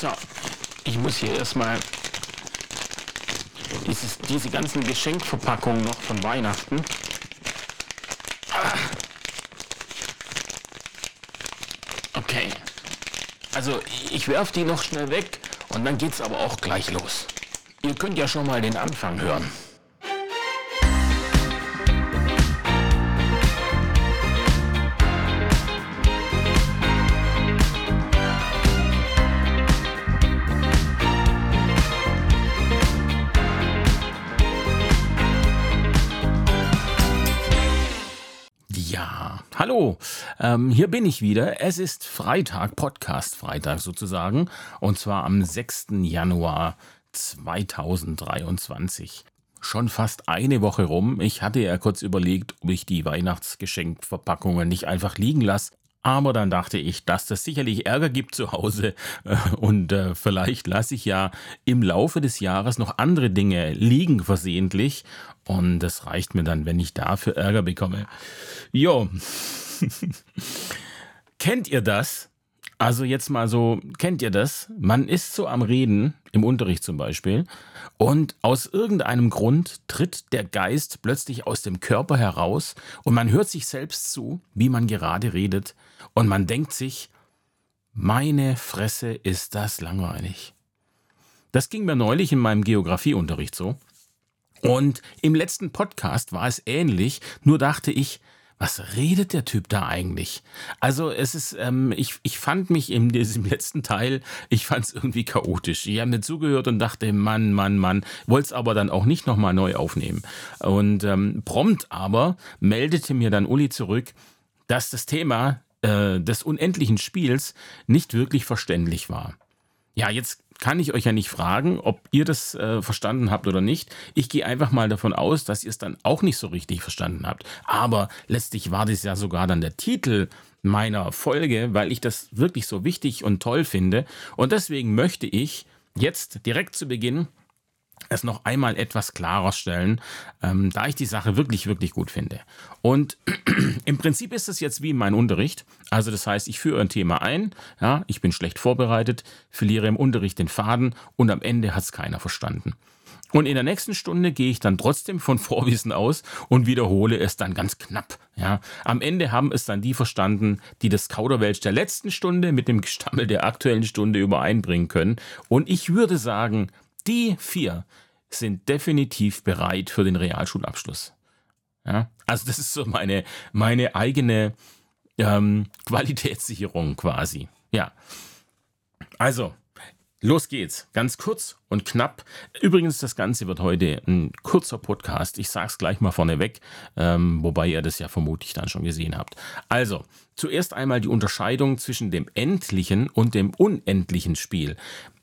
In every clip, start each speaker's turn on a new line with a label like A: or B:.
A: So, ich muss hier erstmal dieses, diese ganzen Geschenkverpackungen noch von Weihnachten. Okay. Also ich werfe die noch schnell weg und dann geht's aber auch gleich los. Ihr könnt ja schon mal den Anfang hören. Hallo, ähm, hier bin ich wieder. Es ist Freitag, Podcast-Freitag sozusagen, und zwar am 6. Januar 2023. Schon fast eine Woche rum. Ich hatte ja kurz überlegt, ob ich die Weihnachtsgeschenkverpackungen nicht einfach liegen lasse. Aber dann dachte ich, dass das sicherlich Ärger gibt zu Hause äh, und äh, vielleicht lasse ich ja im Laufe des Jahres noch andere Dinge liegen versehentlich und das reicht mir dann, wenn ich dafür Ärger bekomme. Jo. kennt ihr das? Also jetzt mal so, kennt ihr das? Man ist so am Reden, im Unterricht zum Beispiel, und aus irgendeinem Grund tritt der Geist plötzlich aus dem Körper heraus und man hört sich selbst zu, wie man gerade redet, und man denkt sich, meine Fresse ist das langweilig. Das ging mir neulich in meinem Geografieunterricht so. Und im letzten Podcast war es ähnlich, nur dachte ich, was redet der Typ da eigentlich? Also es ist, ähm, ich, ich fand mich in diesem letzten Teil, ich fand es irgendwie chaotisch. Ich habe mir zugehört und dachte, Mann, Mann, Mann, wollte es aber dann auch nicht nochmal neu aufnehmen. Und ähm, prompt aber meldete mir dann Uli zurück, dass das Thema äh, des unendlichen Spiels nicht wirklich verständlich war. Ja, jetzt kann ich euch ja nicht fragen, ob ihr das äh, verstanden habt oder nicht. Ich gehe einfach mal davon aus, dass ihr es dann auch nicht so richtig verstanden habt. Aber letztlich war das ja sogar dann der Titel meiner Folge, weil ich das wirklich so wichtig und toll finde. Und deswegen möchte ich jetzt direkt zu Beginn es noch einmal etwas klarer stellen, ähm, da ich die Sache wirklich, wirklich gut finde. Und im Prinzip ist es jetzt wie mein Unterricht. Also das heißt, ich führe ein Thema ein, ja, ich bin schlecht vorbereitet, verliere im Unterricht den Faden und am Ende hat es keiner verstanden. Und in der nächsten Stunde gehe ich dann trotzdem von Vorwissen aus und wiederhole es dann ganz knapp. Ja, am Ende haben es dann die verstanden, die das Kauderwelsch der letzten Stunde mit dem Gestammel der aktuellen Stunde übereinbringen können. Und ich würde sagen, die vier sind definitiv bereit für den Realschulabschluss. Ja? Also das ist so meine, meine eigene ähm, Qualitätssicherung quasi. Ja. Also, los geht's. Ganz kurz und knapp. Übrigens, das Ganze wird heute ein kurzer Podcast. Ich sage es gleich mal vorneweg, ähm, wobei ihr das ja vermutlich dann schon gesehen habt. Also, zuerst einmal die Unterscheidung zwischen dem endlichen und dem unendlichen Spiel.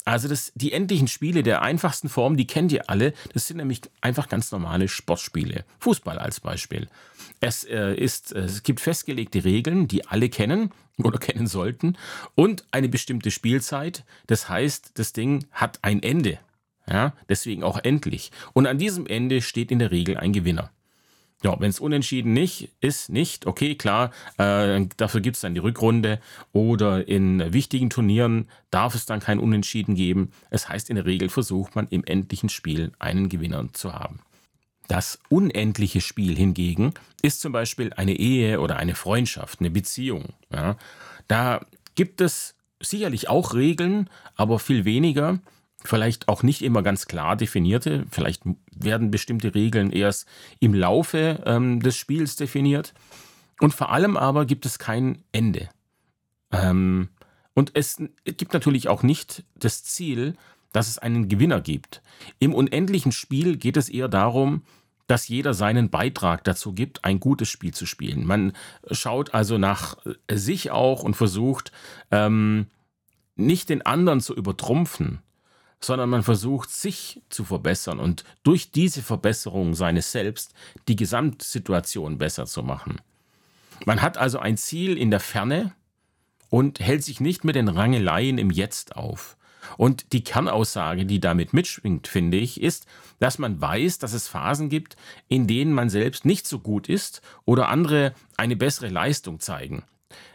A: Also das, die endlichen Spiele der einfachsten Form, die kennt ihr alle. Das sind nämlich einfach ganz normale Sportspiele. Fußball als Beispiel. Es, äh, ist, äh, es gibt festgelegte Regeln, die alle kennen oder kennen sollten und eine bestimmte Spielzeit. Das heißt, das Ding hat ein Ende. Ja, deswegen auch endlich. Und an diesem Ende steht in der Regel ein Gewinner. Ja, wenn es unentschieden nicht ist, nicht, okay, klar, äh, dafür gibt es dann die Rückrunde oder in wichtigen Turnieren darf es dann kein Unentschieden geben. Es heißt, in der Regel versucht man im endlichen Spiel einen Gewinner zu haben. Das unendliche Spiel hingegen ist zum Beispiel eine Ehe oder eine Freundschaft, eine Beziehung. Ja. Da gibt es sicherlich auch Regeln, aber viel weniger vielleicht auch nicht immer ganz klar definierte. Vielleicht werden bestimmte Regeln erst im Laufe ähm, des Spiels definiert. Und vor allem aber gibt es kein Ende. Ähm, und es gibt natürlich auch nicht das Ziel, dass es einen Gewinner gibt. Im unendlichen Spiel geht es eher darum, dass jeder seinen Beitrag dazu gibt, ein gutes Spiel zu spielen. Man schaut also nach sich auch und versucht, ähm, nicht den anderen zu übertrumpfen, sondern man versucht, sich zu verbessern und durch diese Verbesserung seines Selbst die Gesamtsituation besser zu machen. Man hat also ein Ziel in der Ferne und hält sich nicht mit den Rangeleien im Jetzt auf. Und die Kernaussage, die damit mitschwingt, finde ich, ist, dass man weiß, dass es Phasen gibt, in denen man selbst nicht so gut ist oder andere eine bessere Leistung zeigen.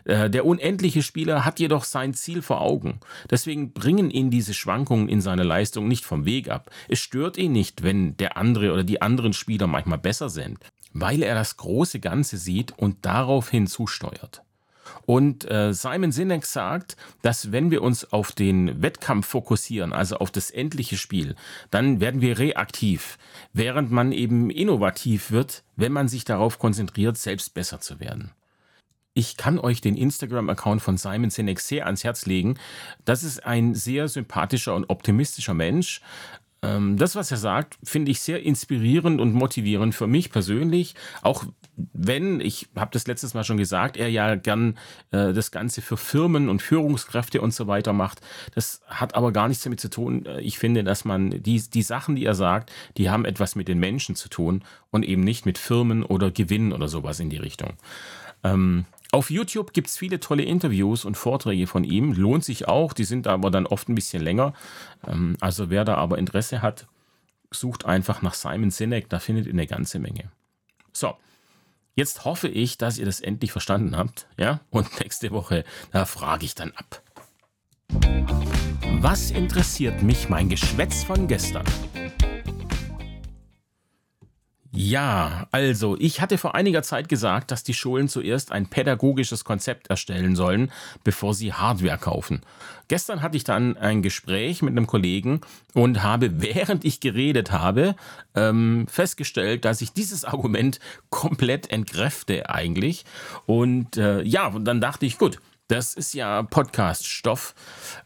A: Äh, der unendliche Spieler hat jedoch sein Ziel vor Augen. Deswegen bringen ihn diese Schwankungen in seiner Leistung nicht vom Weg ab. Es stört ihn nicht, wenn der andere oder die anderen Spieler manchmal besser sind, weil er das große Ganze sieht und daraufhin zusteuert. Und äh, Simon Sinek sagt, dass wenn wir uns auf den Wettkampf fokussieren, also auf das endliche Spiel, dann werden wir reaktiv, während man eben innovativ wird, wenn man sich darauf konzentriert, selbst besser zu werden. Ich kann euch den Instagram-Account von Simon Sinek sehr ans Herz legen. Das ist ein sehr sympathischer und optimistischer Mensch. Ähm, das, was er sagt, finde ich sehr inspirierend und motivierend für mich persönlich. Auch wenn, ich habe das letztes Mal schon gesagt, er ja gern äh, das Ganze für Firmen und Führungskräfte und so weiter macht. Das hat aber gar nichts damit zu tun. Äh, ich finde, dass man die, die Sachen, die er sagt, die haben etwas mit den Menschen zu tun und eben nicht mit Firmen oder Gewinnen oder sowas in die Richtung. Ähm, auf YouTube gibt es viele tolle Interviews und Vorträge von ihm. Lohnt sich auch, die sind aber dann oft ein bisschen länger. Ähm, also wer da aber Interesse hat, sucht einfach nach Simon Sinek, da findet ihr eine ganze Menge. So, jetzt hoffe ich, dass ihr das endlich verstanden habt. Ja, und nächste Woche, da frage ich dann ab. Was interessiert mich mein Geschwätz von gestern? Ja, also ich hatte vor einiger Zeit gesagt, dass die Schulen zuerst ein pädagogisches Konzept erstellen sollen, bevor sie Hardware kaufen. Gestern hatte ich dann ein Gespräch mit einem Kollegen und habe, während ich geredet habe, ähm, festgestellt, dass ich dieses Argument komplett entkräfte eigentlich. Und äh, ja, und dann dachte ich, gut, das ist ja Podcast-Stoff.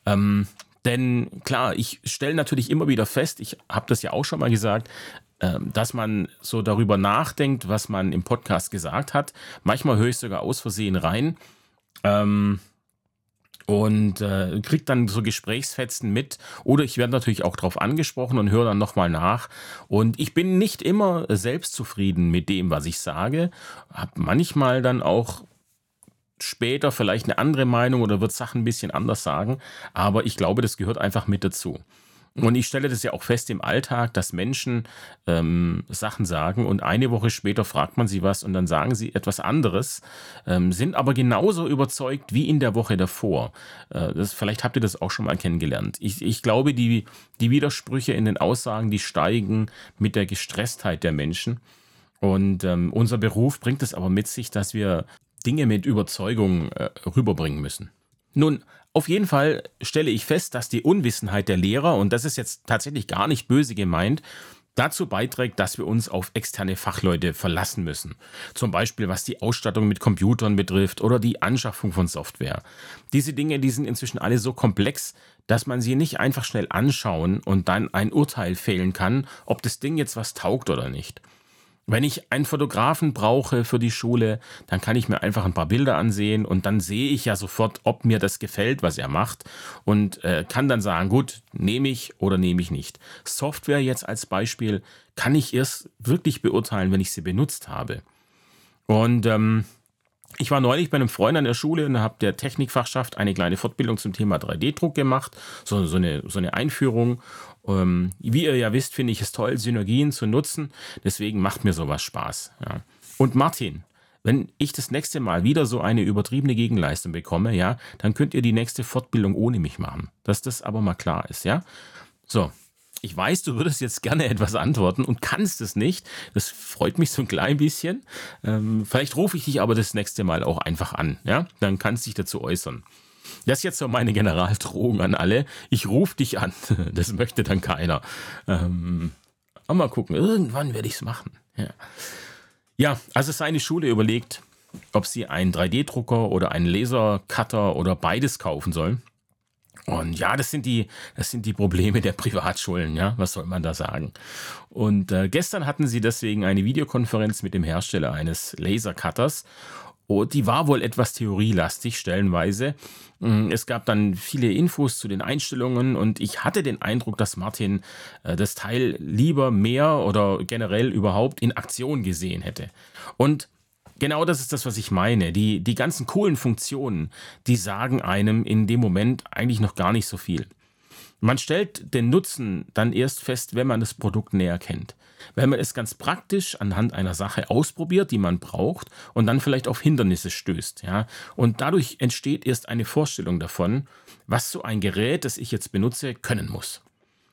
A: Ähm, denn klar, ich stelle natürlich immer wieder fest, ich habe das ja auch schon mal gesagt, dass man so darüber nachdenkt, was man im Podcast gesagt hat. Manchmal höre ich sogar aus Versehen rein. Ähm, und äh, kriegt dann so Gesprächsfetzen mit. Oder ich werde natürlich auch darauf angesprochen und höre dann nochmal nach. Und ich bin nicht immer selbstzufrieden mit dem, was ich sage. Hab manchmal dann auch später vielleicht eine andere Meinung oder wird Sachen ein bisschen anders sagen. Aber ich glaube, das gehört einfach mit dazu. Und ich stelle das ja auch fest im Alltag, dass Menschen ähm, Sachen sagen und eine Woche später fragt man sie was und dann sagen sie etwas anderes, ähm, sind aber genauso überzeugt wie in der Woche davor. Äh, das, vielleicht habt ihr das auch schon mal kennengelernt. Ich, ich glaube, die, die Widersprüche in den Aussagen, die steigen mit der Gestresstheit der Menschen. Und ähm, unser Beruf bringt es aber mit sich, dass wir Dinge mit Überzeugung äh, rüberbringen müssen. Nun, auf jeden Fall stelle ich fest, dass die Unwissenheit der Lehrer, und das ist jetzt tatsächlich gar nicht böse gemeint, dazu beiträgt, dass wir uns auf externe Fachleute verlassen müssen. Zum Beispiel was die Ausstattung mit Computern betrifft oder die Anschaffung von Software. Diese Dinge, die sind inzwischen alle so komplex, dass man sie nicht einfach schnell anschauen und dann ein Urteil fehlen kann, ob das Ding jetzt was taugt oder nicht. Wenn ich einen Fotografen brauche für die Schule, dann kann ich mir einfach ein paar Bilder ansehen und dann sehe ich ja sofort, ob mir das gefällt, was er macht und äh, kann dann sagen, gut, nehme ich oder nehme ich nicht. Software jetzt als Beispiel kann ich erst wirklich beurteilen, wenn ich sie benutzt habe. Und ähm, ich war neulich bei einem Freund an der Schule und habe der Technikfachschaft eine kleine Fortbildung zum Thema 3D-Druck gemacht, so, so, eine, so eine Einführung. Ähm, wie ihr ja wisst, finde ich es toll, Synergien zu nutzen. Deswegen macht mir sowas Spaß. Ja. Und Martin, wenn ich das nächste Mal wieder so eine übertriebene Gegenleistung bekomme, ja, dann könnt ihr die nächste Fortbildung ohne mich machen. Dass das aber mal klar ist, ja. So, ich weiß, du würdest jetzt gerne etwas antworten und kannst es nicht. Das freut mich so ein klein bisschen. Ähm, vielleicht rufe ich dich aber das nächste Mal auch einfach an. Ja? Dann kannst du dich dazu äußern. Das ist jetzt so meine Generaldrohung an alle. Ich rufe dich an. Das möchte dann keiner. Ähm, aber mal gucken. Irgendwann werde ich es machen. Ja. ja, also seine Schule überlegt, ob sie einen 3D-Drucker oder einen Lasercutter oder beides kaufen sollen. Und ja, das sind die, das sind die Probleme der Privatschulen, ja. Was soll man da sagen? Und äh, gestern hatten sie deswegen eine Videokonferenz mit dem Hersteller eines Lasercutters. Und die war wohl etwas theorielastig, stellenweise. Mm, es gab dann viele Infos zu den Einstellungen und ich hatte den Eindruck, dass Martin äh, das Teil lieber mehr oder generell überhaupt in Aktion gesehen hätte. Und Genau das ist das, was ich meine. Die, die ganzen coolen Funktionen, die sagen einem in dem Moment eigentlich noch gar nicht so viel. Man stellt den Nutzen dann erst fest, wenn man das Produkt näher kennt. Wenn man es ganz praktisch anhand einer Sache ausprobiert, die man braucht, und dann vielleicht auf Hindernisse stößt. Ja? Und dadurch entsteht erst eine Vorstellung davon, was so ein Gerät, das ich jetzt benutze, können muss.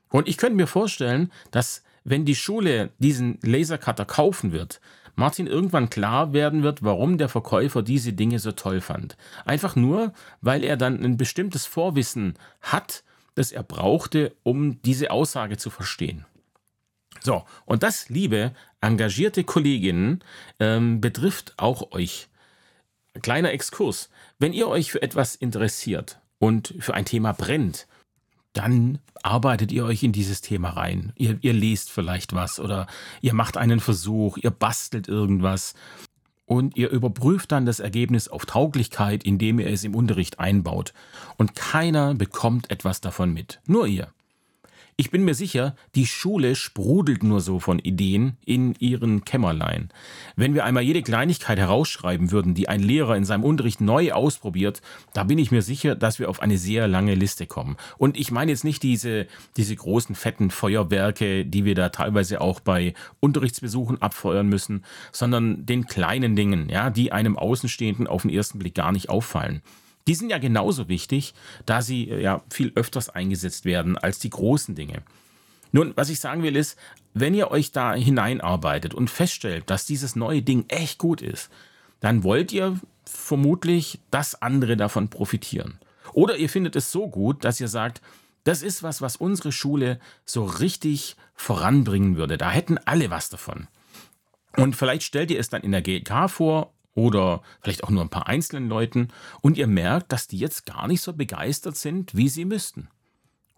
A: Und ich könnte mir vorstellen, dass wenn die Schule diesen Lasercutter kaufen wird, Martin irgendwann klar werden wird, warum der Verkäufer diese Dinge so toll fand. Einfach nur, weil er dann ein bestimmtes Vorwissen hat, das er brauchte, um diese Aussage zu verstehen. So, und das, liebe engagierte Kolleginnen, ähm, betrifft auch euch. Kleiner Exkurs. Wenn ihr euch für etwas interessiert und für ein Thema brennt, dann arbeitet ihr euch in dieses Thema rein. Ihr, ihr lest vielleicht was oder ihr macht einen Versuch, ihr bastelt irgendwas und ihr überprüft dann das Ergebnis auf Tauglichkeit, indem ihr es im Unterricht einbaut. Und keiner bekommt etwas davon mit, nur ihr. Ich bin mir sicher, die Schule sprudelt nur so von Ideen in ihren Kämmerlein. Wenn wir einmal jede Kleinigkeit herausschreiben würden, die ein Lehrer in seinem Unterricht neu ausprobiert, da bin ich mir sicher, dass wir auf eine sehr lange Liste kommen. Und ich meine jetzt nicht diese, diese großen fetten Feuerwerke, die wir da teilweise auch bei Unterrichtsbesuchen abfeuern müssen, sondern den kleinen Dingen, ja, die einem Außenstehenden auf den ersten Blick gar nicht auffallen. Die sind ja genauso wichtig, da sie äh, ja viel öfters eingesetzt werden als die großen Dinge. Nun, was ich sagen will ist, wenn ihr euch da hineinarbeitet und feststellt, dass dieses neue Ding echt gut ist, dann wollt ihr vermutlich, dass andere davon profitieren. Oder ihr findet es so gut, dass ihr sagt, das ist was, was unsere Schule so richtig voranbringen würde. Da hätten alle was davon. Und vielleicht stellt ihr es dann in der GK vor oder vielleicht auch nur ein paar einzelnen Leuten und ihr merkt, dass die jetzt gar nicht so begeistert sind, wie sie müssten.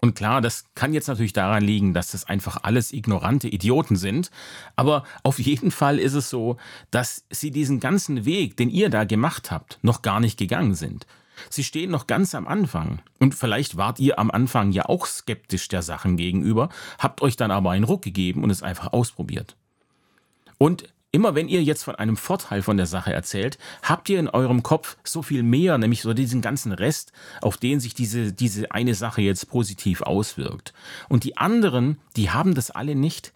A: Und klar, das kann jetzt natürlich daran liegen, dass das einfach alles ignorante Idioten sind, aber auf jeden Fall ist es so, dass sie diesen ganzen Weg, den ihr da gemacht habt, noch gar nicht gegangen sind. Sie stehen noch ganz am Anfang. Und vielleicht wart ihr am Anfang ja auch skeptisch der Sachen gegenüber, habt euch dann aber einen Ruck gegeben und es einfach ausprobiert. Und Immer wenn ihr jetzt von einem Vorteil von der Sache erzählt, habt ihr in eurem Kopf so viel mehr, nämlich so diesen ganzen Rest, auf den sich diese, diese eine Sache jetzt positiv auswirkt. Und die anderen, die haben das alle nicht.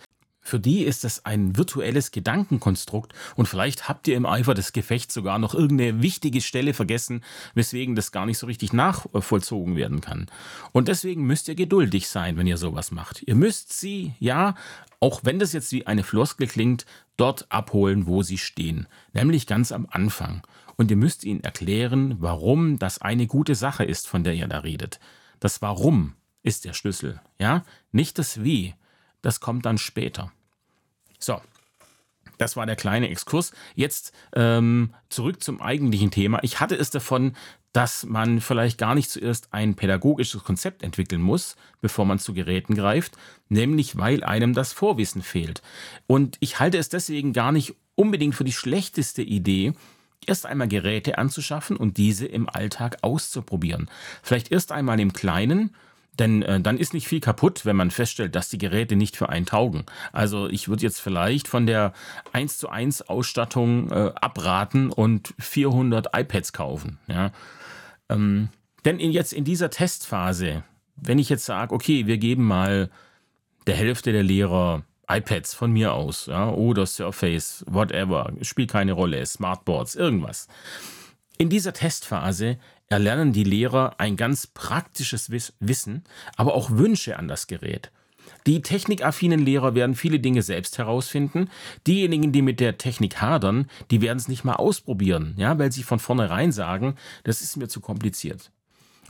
A: Für die ist das ein virtuelles Gedankenkonstrukt und vielleicht habt ihr im Eifer des Gefechts sogar noch irgendeine wichtige Stelle vergessen, weswegen das gar nicht so richtig nachvollzogen werden kann. Und deswegen müsst ihr geduldig sein, wenn ihr sowas macht. Ihr müsst sie, ja, auch wenn das jetzt wie eine Floskel klingt, dort abholen, wo sie stehen, nämlich ganz am Anfang. Und ihr müsst ihnen erklären, warum das eine gute Sache ist, von der ihr da redet. Das Warum ist der Schlüssel, ja, nicht das Wie. Das kommt dann später. So, das war der kleine Exkurs. Jetzt ähm, zurück zum eigentlichen Thema. Ich hatte es davon, dass man vielleicht gar nicht zuerst ein pädagogisches Konzept entwickeln muss, bevor man zu Geräten greift, nämlich weil einem das Vorwissen fehlt. Und ich halte es deswegen gar nicht unbedingt für die schlechteste Idee, erst einmal Geräte anzuschaffen und diese im Alltag auszuprobieren. Vielleicht erst einmal im Kleinen denn äh, dann ist nicht viel kaputt, wenn man feststellt, dass die Geräte nicht für einen taugen. Also ich würde jetzt vielleicht von der 1 zu 1 Ausstattung äh, abraten und 400 iPads kaufen. Ja? Ähm, denn in, jetzt in dieser Testphase, wenn ich jetzt sage, okay, wir geben mal der Hälfte der Lehrer iPads von mir aus, ja, oder Surface, whatever, spielt keine Rolle, Smartboards, irgendwas. In dieser Testphase erlernen die Lehrer ein ganz praktisches Wissen, aber auch Wünsche an das Gerät. Die technikaffinen Lehrer werden viele Dinge selbst herausfinden. Diejenigen, die mit der Technik hadern, die werden es nicht mal ausprobieren, ja, weil sie von vornherein sagen, das ist mir zu kompliziert.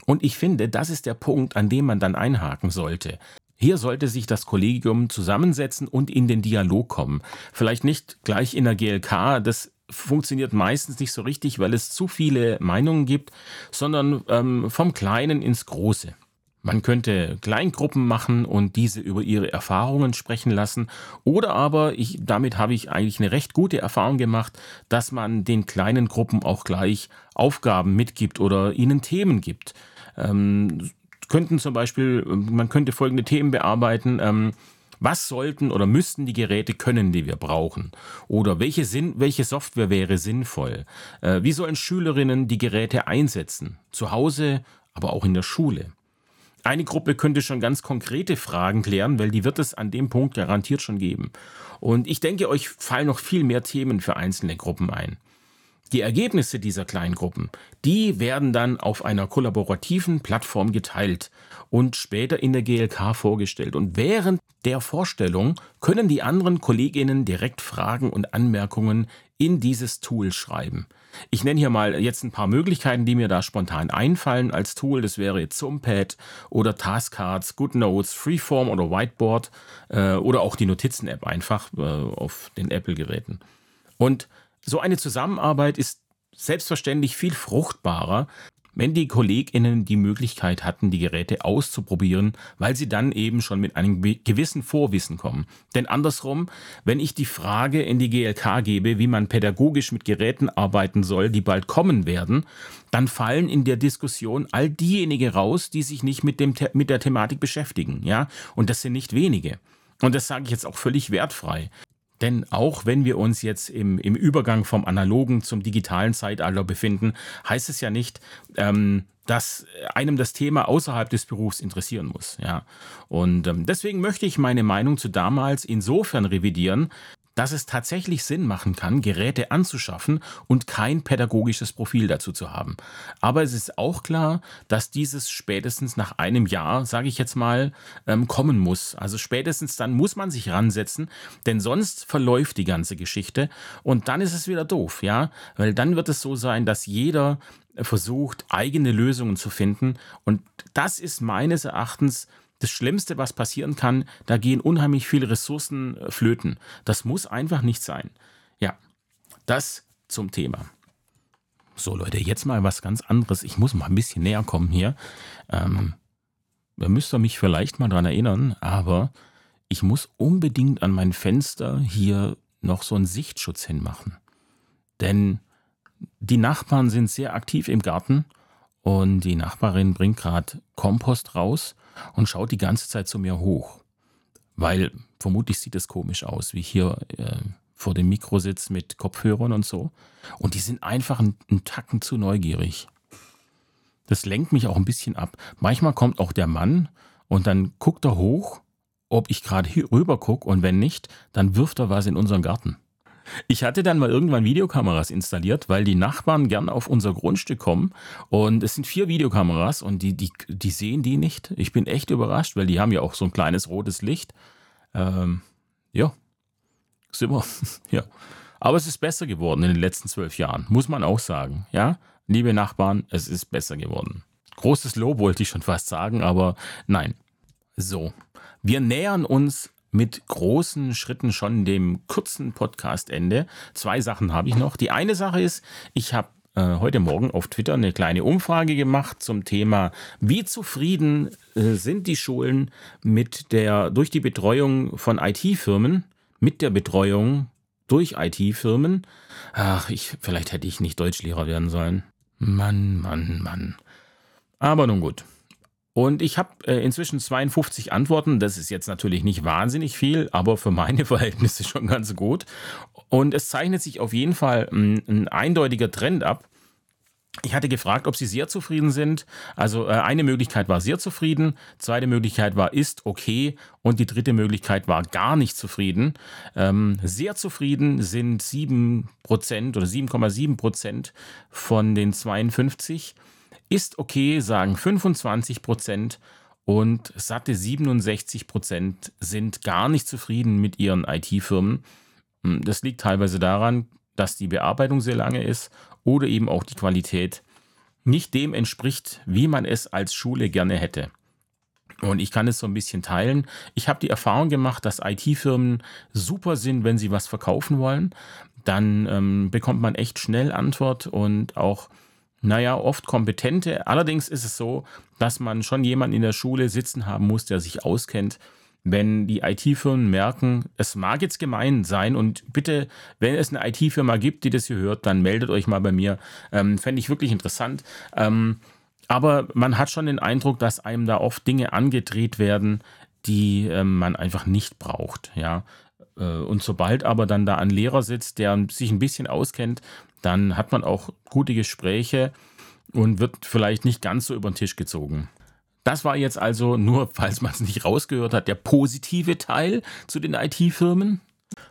A: Und ich finde, das ist der Punkt, an dem man dann einhaken sollte. Hier sollte sich das Kollegium zusammensetzen und in den Dialog kommen. Vielleicht nicht gleich in der GLK, das funktioniert meistens nicht so richtig, weil es zu viele Meinungen gibt, sondern ähm, vom Kleinen ins Große. Man könnte Kleingruppen machen und diese über ihre Erfahrungen sprechen lassen. Oder aber, ich, damit habe ich eigentlich eine recht gute Erfahrung gemacht, dass man den kleinen Gruppen auch gleich Aufgaben mitgibt oder ihnen Themen gibt. Ähm, könnten zum Beispiel, man könnte folgende Themen bearbeiten. Ähm, was sollten oder müssten die Geräte können, die wir brauchen? Oder welche, Sinn, welche Software wäre sinnvoll? Äh, wie sollen Schülerinnen die Geräte einsetzen? Zu Hause, aber auch in der Schule. Eine Gruppe könnte schon ganz konkrete Fragen klären, weil die wird es an dem Punkt garantiert schon geben. Und ich denke, euch fallen noch viel mehr Themen für einzelne Gruppen ein. Die Ergebnisse dieser kleinen Gruppen, die werden dann auf einer kollaborativen Plattform geteilt und später in der GLK vorgestellt. Und während der Vorstellung können die anderen Kolleginnen direkt Fragen und Anmerkungen in dieses Tool schreiben. Ich nenne hier mal jetzt ein paar Möglichkeiten, die mir da spontan einfallen als Tool. Das wäre jetzt Zumpad oder Taskcards, GoodNotes, Freeform oder Whiteboard äh, oder auch die Notizen-App einfach äh, auf den Apple-Geräten. Und so eine Zusammenarbeit ist selbstverständlich viel fruchtbarer, wenn die KollegInnen die Möglichkeit hatten, die Geräte auszuprobieren, weil sie dann eben schon mit einem gewissen Vorwissen kommen. Denn andersrum, wenn ich die Frage in die GLK gebe, wie man pädagogisch mit Geräten arbeiten soll, die bald kommen werden, dann fallen in der Diskussion all diejenigen raus, die sich nicht mit, dem, mit der Thematik beschäftigen. Ja? Und das sind nicht wenige. Und das sage ich jetzt auch völlig wertfrei. Denn auch wenn wir uns jetzt im, im Übergang vom analogen zum digitalen Zeitalter befinden, heißt es ja nicht, ähm, dass einem das Thema außerhalb des Berufs interessieren muss. Ja. Und ähm, deswegen möchte ich meine Meinung zu damals insofern revidieren, dass es tatsächlich Sinn machen kann, Geräte anzuschaffen und kein pädagogisches Profil dazu zu haben. Aber es ist auch klar, dass dieses spätestens nach einem Jahr, sage ich jetzt mal, ähm, kommen muss. Also spätestens dann muss man sich ransetzen, denn sonst verläuft die ganze Geschichte und dann ist es wieder doof, ja, weil dann wird es so sein, dass jeder versucht, eigene Lösungen zu finden und das ist meines Erachtens das Schlimmste, was passieren kann, da gehen unheimlich viele Ressourcen äh, flöten. Das muss einfach nicht sein. Ja, das zum Thema. So Leute, jetzt mal was ganz anderes. Ich muss mal ein bisschen näher kommen hier. Ähm, da müsst ihr mich vielleicht mal dran erinnern, aber ich muss unbedingt an mein Fenster hier noch so einen Sichtschutz hinmachen. Denn die Nachbarn sind sehr aktiv im Garten und die Nachbarin bringt gerade Kompost raus und schaut die ganze Zeit zu mir hoch. Weil vermutlich sieht es komisch aus, wie ich hier äh, vor dem Mikro sitze mit Kopfhörern und so. Und die sind einfach einen, Tacken zu neugierig. Das lenkt mich auch ein bisschen ab. Manchmal kommt auch der Mann und dann guckt er hoch, ob ich gerade rüber gucke und wenn nicht, dann wirft er was in unseren Garten. Ich hatte dann mal irgendwann Videokameras installiert, weil die Nachbarn gern auf unser Grundstück kommen. Und es sind vier Videokameras und die, die, die sehen die nicht. Ich bin echt überrascht, weil die haben ja auch so ein kleines rotes Licht. Ähm, ja, sind wir. ja. Aber es ist besser geworden in den letzten zwölf Jahren, muss man auch sagen. Ja, liebe Nachbarn, es ist besser geworden. Großes Lob wollte ich schon fast sagen, aber nein. So, wir nähern uns mit großen Schritten schon dem kurzen Podcastende. Zwei Sachen habe ich noch. Die eine Sache ist, ich habe äh, heute Morgen auf Twitter eine kleine Umfrage gemacht zum Thema, wie zufrieden äh, sind die Schulen mit der, durch die Betreuung von IT-Firmen, mit der Betreuung durch IT-Firmen. Ach, ich, vielleicht hätte ich nicht Deutschlehrer werden sollen. Mann, Mann, Mann. Aber nun gut. Und ich habe äh, inzwischen 52 Antworten. Das ist jetzt natürlich nicht wahnsinnig viel, aber für meine Verhältnisse schon ganz gut. Und es zeichnet sich auf jeden Fall ein, ein eindeutiger Trend ab. Ich hatte gefragt, ob sie sehr zufrieden sind. Also äh, eine Möglichkeit war sehr zufrieden, zweite Möglichkeit war ist okay und die dritte Möglichkeit war gar nicht zufrieden. Ähm, sehr zufrieden sind 7% oder 7,7% von den 52. Ist okay, sagen 25 Prozent und satte 67 Prozent sind gar nicht zufrieden mit ihren IT-Firmen. Hm, das liegt teilweise daran, dass die Bearbeitung sehr lange ist oder eben auch die Qualität nicht dem entspricht, wie man es als Schule gerne hätte. Und ich kann es so ein bisschen teilen. Ich habe die Erfahrung gemacht, dass IT-Firmen super sind, wenn sie was verkaufen wollen. Dann ähm, bekommt man echt schnell Antwort und auch naja, oft kompetente. Allerdings ist es so, dass man schon jemanden in der Schule sitzen haben muss, der sich auskennt. Wenn die IT-Firmen merken, es mag jetzt gemein sein und bitte, wenn es eine IT-Firma gibt, die das hier hört, dann meldet euch mal bei mir. Ähm, Fände ich wirklich interessant. Ähm, aber man hat schon den Eindruck, dass einem da oft Dinge angedreht werden, die ähm, man einfach nicht braucht. Ja. Äh, und sobald aber dann da ein Lehrer sitzt, der sich ein bisschen auskennt, dann hat man auch gute Gespräche und wird vielleicht nicht ganz so über den Tisch gezogen. Das war jetzt also nur, falls man es nicht rausgehört hat, der positive Teil zu den IT-Firmen.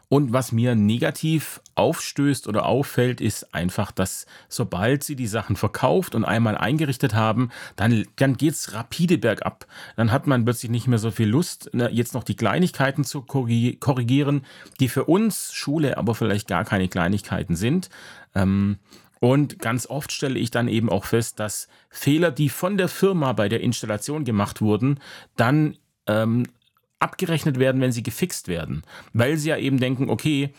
A: Und was mir negativ aufstößt oder auffällt, ist einfach, dass sobald sie die Sachen verkauft und einmal eingerichtet haben, dann, dann es rapide bergab. Dann hat man plötzlich nicht mehr so viel Lust, ne, jetzt noch die Kleinigkeiten zu korrigieren, die für uns Schule aber vielleicht gar keine Kleinigkeiten sind. Ähm, und ganz oft stelle ich dann eben auch fest, dass Fehler, die von der Firma bei der Installation gemacht wurden, dann ähm, abgerechnet werden, wenn sie gefixt werden. Weil sie ja eben denken, okay,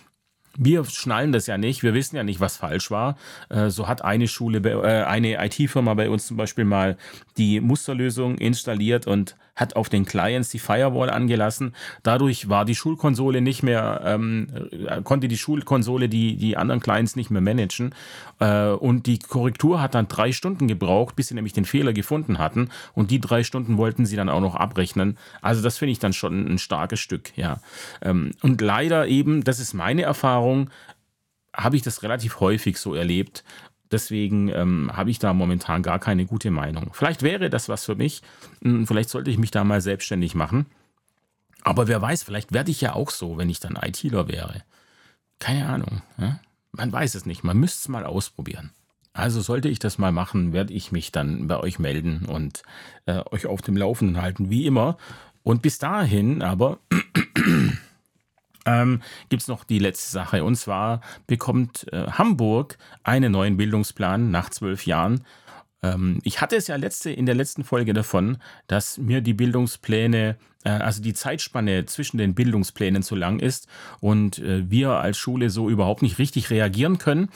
A: wir schnallen das ja nicht, wir wissen ja nicht, was falsch war. Äh, so hat eine Schule, äh, eine IT-Firma bei uns zum Beispiel mal die Musterlösung installiert und hat auf den Clients die Firewall angelassen. Dadurch war die Schulkonsole nicht mehr, ähm, äh, konnte die Schulkonsole die, die anderen Clients nicht mehr managen. Äh, und die Korrektur hat dann drei Stunden gebraucht, bis sie nämlich den Fehler gefunden hatten. Und die drei Stunden wollten sie dann auch noch abrechnen. Also das finde ich dann schon ein starkes Stück, ja. Ähm, und leider eben, das ist meine Erfahrung, habe ich das relativ häufig so erlebt. Deswegen ähm, habe ich da momentan gar keine gute Meinung. Vielleicht wäre das was für mich. Hm, vielleicht sollte ich mich da mal selbstständig machen. Aber wer weiß, vielleicht werde ich ja auch so, wenn ich dann ITler wäre. Keine Ahnung. Ja? Man weiß es nicht. Man müsste es mal ausprobieren. Also sollte ich das mal machen, werde ich mich dann bei euch melden und äh, euch auf dem Laufenden halten, wie immer. Und bis dahin aber ähm, gibt es noch die letzte Sache. Und zwar bekommt äh, Hamburg einen neuen Bildungsplan nach zwölf Jahren. Ähm, ich hatte es ja letzte, in der letzten Folge davon, dass mir die Bildungspläne, äh, also die Zeitspanne zwischen den Bildungsplänen zu lang ist und äh, wir als Schule so überhaupt nicht richtig reagieren können.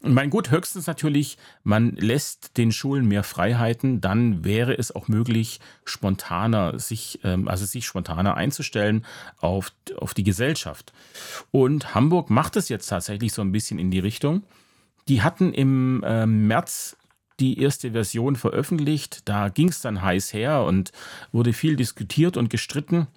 A: Mein gut, höchstens natürlich, man lässt den Schulen mehr Freiheiten, dann wäre es auch möglich, spontaner sich, ähm, also sich spontaner einzustellen auf, auf die Gesellschaft. Und Hamburg macht es jetzt tatsächlich so ein bisschen in die Richtung. Die hatten im äh, März die erste Version veröffentlicht. Da ging es dann heiß her und wurde viel diskutiert und gestritten.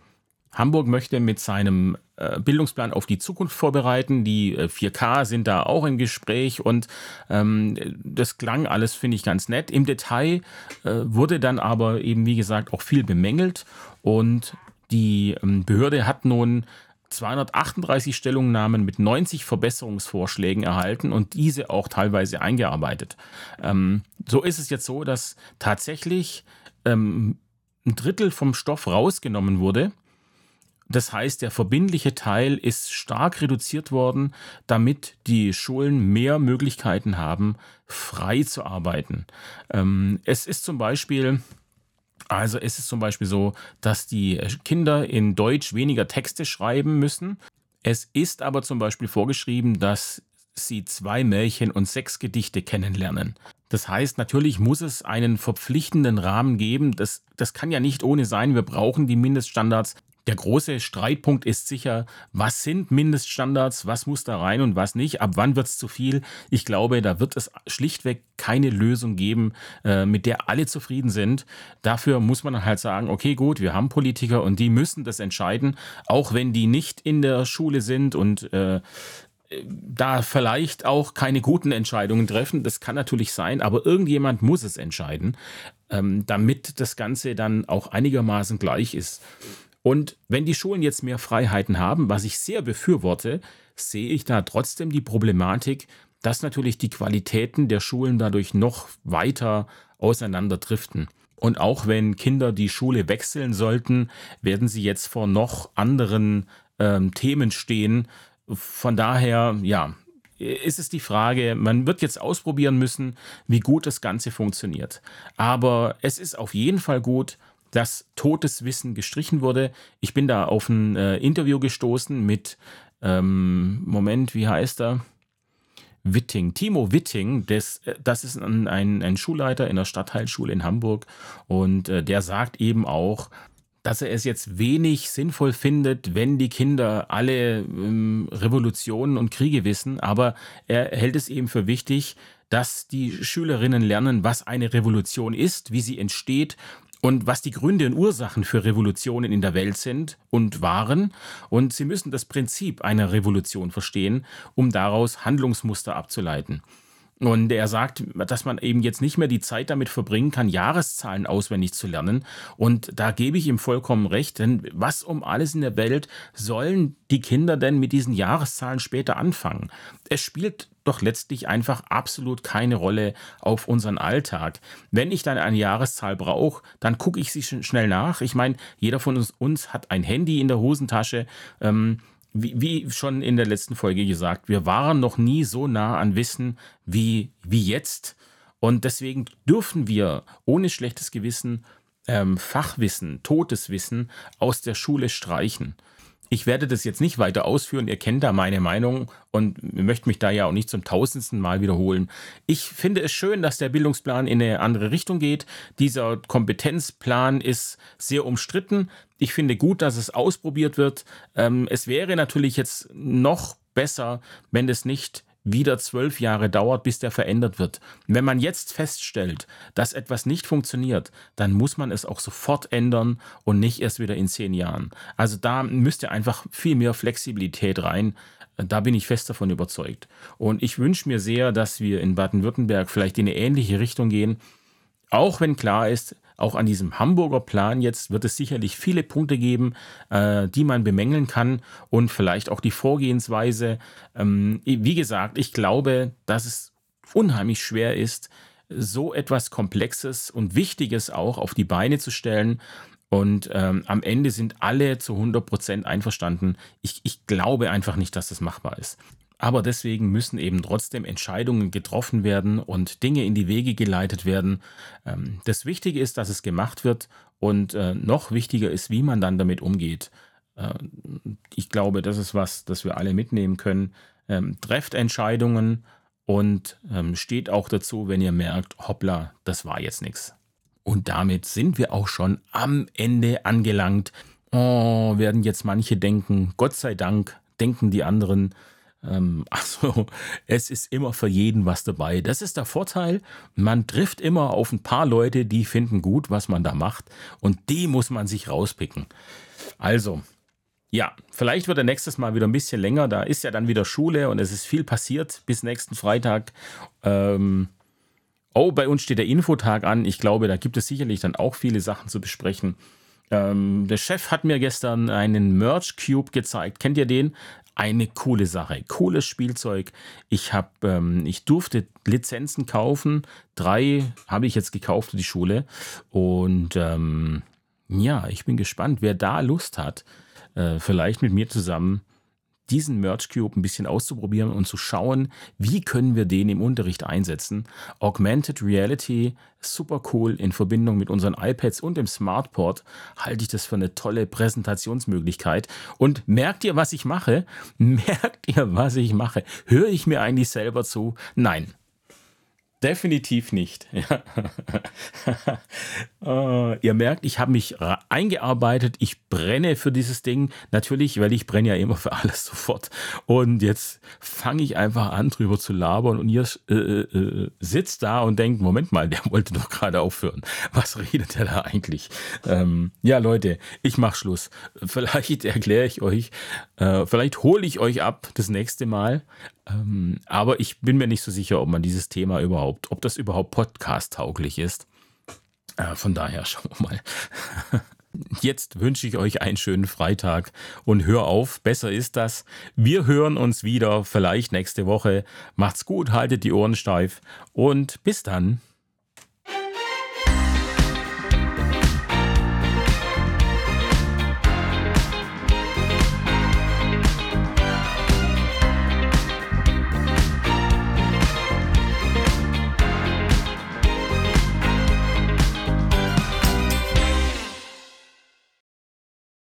A: Hamburg möchte mit seinem äh, Bildungsplan auf die Zukunft vorbereiten. Die 4K äh, sind da auch im Gespräch und ähm, das klang alles, finde ich, ganz nett. Im Detail äh, wurde dann aber eben, wie gesagt, auch viel bemängelt und die ähm, Behörde hat nun 238 Stellungnahmen mit 90 Verbesserungsvorschlägen erhalten und diese auch teilweise eingearbeitet. Ähm, so ist es jetzt so, dass tatsächlich ähm, ein Drittel vom Stoff rausgenommen wurde das heißt, der verbindliche Teil ist stark reduziert worden, damit die Schulen mehr Möglichkeiten haben, frei zu arbeiten. Ähm, es ist zum Beispiel, also es ist zum Beispiel so, dass die Kinder in Deutsch weniger Texte schreiben müssen. Es ist aber zum Beispiel vorgeschrieben, dass sie zwei Märchen und sechs Gedichte kennenlernen. Das heißt, natürlich muss es einen verpflichtenden Rahmen geben. Das, das kann ja nicht ohne sein. Wir brauchen die Mindeststandards. Der große Streitpunkt ist sicher, was sind Mindeststandards, was muss da rein und was nicht, ab wann wird es zu viel. Ich glaube, da wird es schlichtweg keine Lösung geben, äh, mit der alle zufrieden sind. Dafür muss man halt sagen, okay, gut, wir haben Politiker und die müssen das entscheiden, auch wenn die nicht in der Schule sind und äh, da vielleicht auch keine guten Entscheidungen treffen. Das kann natürlich sein, aber irgendjemand muss es entscheiden, ähm, damit das Ganze dann auch einigermaßen gleich ist. Und wenn die Schulen jetzt mehr Freiheiten haben, was ich sehr befürworte, sehe ich da trotzdem die Problematik, dass natürlich die Qualitäten der Schulen dadurch noch weiter auseinanderdriften. Und auch wenn Kinder die Schule wechseln sollten, werden sie jetzt vor noch anderen ähm, Themen stehen. Von daher, ja, ist es die Frage, man wird jetzt ausprobieren müssen, wie gut das Ganze funktioniert. Aber es ist auf jeden Fall gut, dass totes Wissen gestrichen wurde. Ich bin da auf ein äh, Interview gestoßen mit, ähm, Moment, wie heißt er? Witting, Timo Witting, das, äh, das ist ein, ein, ein Schulleiter in der Stadtteilschule in Hamburg und äh, der sagt eben auch, dass er es jetzt wenig sinnvoll findet, wenn die Kinder alle ähm, Revolutionen und Kriege wissen, aber er hält es eben für wichtig, dass die Schülerinnen lernen, was eine Revolution ist, wie sie entsteht und was die Gründe und Ursachen für Revolutionen in der Welt sind und waren. Und sie müssen das Prinzip einer Revolution verstehen, um daraus Handlungsmuster abzuleiten. Und er sagt, dass man eben jetzt nicht mehr die Zeit damit verbringen kann, Jahreszahlen auswendig zu lernen. Und da gebe ich ihm vollkommen recht, denn was um alles in der Welt sollen die Kinder denn mit diesen Jahreszahlen später anfangen? Es spielt doch letztlich einfach absolut keine Rolle auf unseren Alltag. Wenn ich dann eine Jahreszahl brauche, dann gucke ich sie schnell nach. Ich meine, jeder von uns, uns hat ein Handy in der Hosentasche. Ähm, wie, wie, schon in der letzten Folge gesagt, wir waren noch nie so nah an Wissen wie, wie jetzt. Und deswegen dürfen wir ohne schlechtes Gewissen ähm, Fachwissen, totes Wissen aus der Schule streichen. Ich werde das jetzt nicht weiter ausführen, ihr kennt da meine Meinung und möchte mich da ja auch nicht zum tausendsten Mal wiederholen. Ich finde es schön, dass der Bildungsplan in eine andere Richtung geht. Dieser Kompetenzplan ist sehr umstritten. Ich finde gut, dass es ausprobiert wird. Ähm, es wäre natürlich jetzt noch besser, wenn es nicht wieder zwölf Jahre dauert, bis der verändert wird. Wenn man jetzt feststellt, dass etwas nicht funktioniert, dann muss man es auch sofort ändern und nicht erst wieder in zehn Jahren. Also da müsste einfach viel mehr Flexibilität rein. Da bin ich fest davon überzeugt. Und ich wünsche mir sehr, dass wir in Baden-Württemberg vielleicht in eine ähnliche Richtung gehen. Auch wenn klar ist, auch an diesem Hamburger Plan jetzt wird es sicherlich viele Punkte geben, äh, die man bemängeln kann und vielleicht auch die Vorgehensweise. Ähm, wie gesagt, ich glaube, dass es unheimlich schwer ist, so etwas Komplexes und Wichtiges auch auf die Beine zu stellen. Und ähm, am Ende sind alle zu 100 Prozent einverstanden. Ich, ich glaube einfach nicht, dass das machbar ist. Aber deswegen müssen eben trotzdem Entscheidungen getroffen werden und Dinge in die Wege geleitet werden. Ähm, das Wichtige ist, dass es gemacht wird und äh, noch wichtiger ist, wie man dann damit umgeht. Äh, ich glaube, das ist was, das wir alle mitnehmen können. Ähm, trefft Entscheidungen und ähm, steht auch dazu, wenn ihr merkt, hoppla, das war jetzt nichts. Und damit sind wir auch schon am Ende angelangt. Oh, werden jetzt manche denken, Gott sei Dank denken die anderen, also es ist immer für jeden was dabei. Das ist der Vorteil. Man trifft immer auf ein paar Leute, die finden gut, was man da macht. Und die muss man sich rauspicken. Also, ja, vielleicht wird er nächstes Mal wieder ein bisschen länger. Da ist ja dann wieder Schule und es ist viel passiert bis nächsten Freitag. Ähm, oh, bei uns steht der Infotag an. Ich glaube, da gibt es sicherlich dann auch viele Sachen zu besprechen. Ähm, der Chef hat mir gestern einen Merch Cube gezeigt. Kennt ihr den? Eine coole Sache, cooles Spielzeug. Ich habe, ähm, ich durfte Lizenzen kaufen. Drei habe ich jetzt gekauft für die Schule. Und ähm, ja, ich bin gespannt, wer da Lust hat, äh, vielleicht mit mir zusammen diesen Merch Cube ein bisschen auszuprobieren und zu schauen, wie können wir den im Unterricht einsetzen. Augmented Reality, super cool in Verbindung mit unseren iPads und dem Smartport, halte ich das für eine tolle Präsentationsmöglichkeit. Und merkt ihr, was ich mache? Merkt ihr, was ich mache? Höre ich mir eigentlich selber zu? Nein. Definitiv nicht. uh, ihr merkt, ich habe mich eingearbeitet. Ich brenne für dieses Ding. Natürlich, weil ich brenne ja immer für alles sofort. Und jetzt fange ich einfach an, drüber zu labern. Und ihr äh, äh, sitzt da und denkt, Moment mal, der wollte doch gerade aufhören. Was redet der da eigentlich? Ähm, ja, Leute, ich mache Schluss. Vielleicht erkläre ich euch, äh, vielleicht hole ich euch ab das nächste Mal. Ähm, aber ich bin mir nicht so sicher, ob man dieses Thema überhaupt, ob das überhaupt podcast-tauglich ist. Äh, von daher schauen wir mal. Jetzt wünsche ich euch einen schönen Freitag und hör auf, besser ist das. Wir hören uns wieder, vielleicht nächste Woche. Macht's gut, haltet die Ohren steif und bis dann.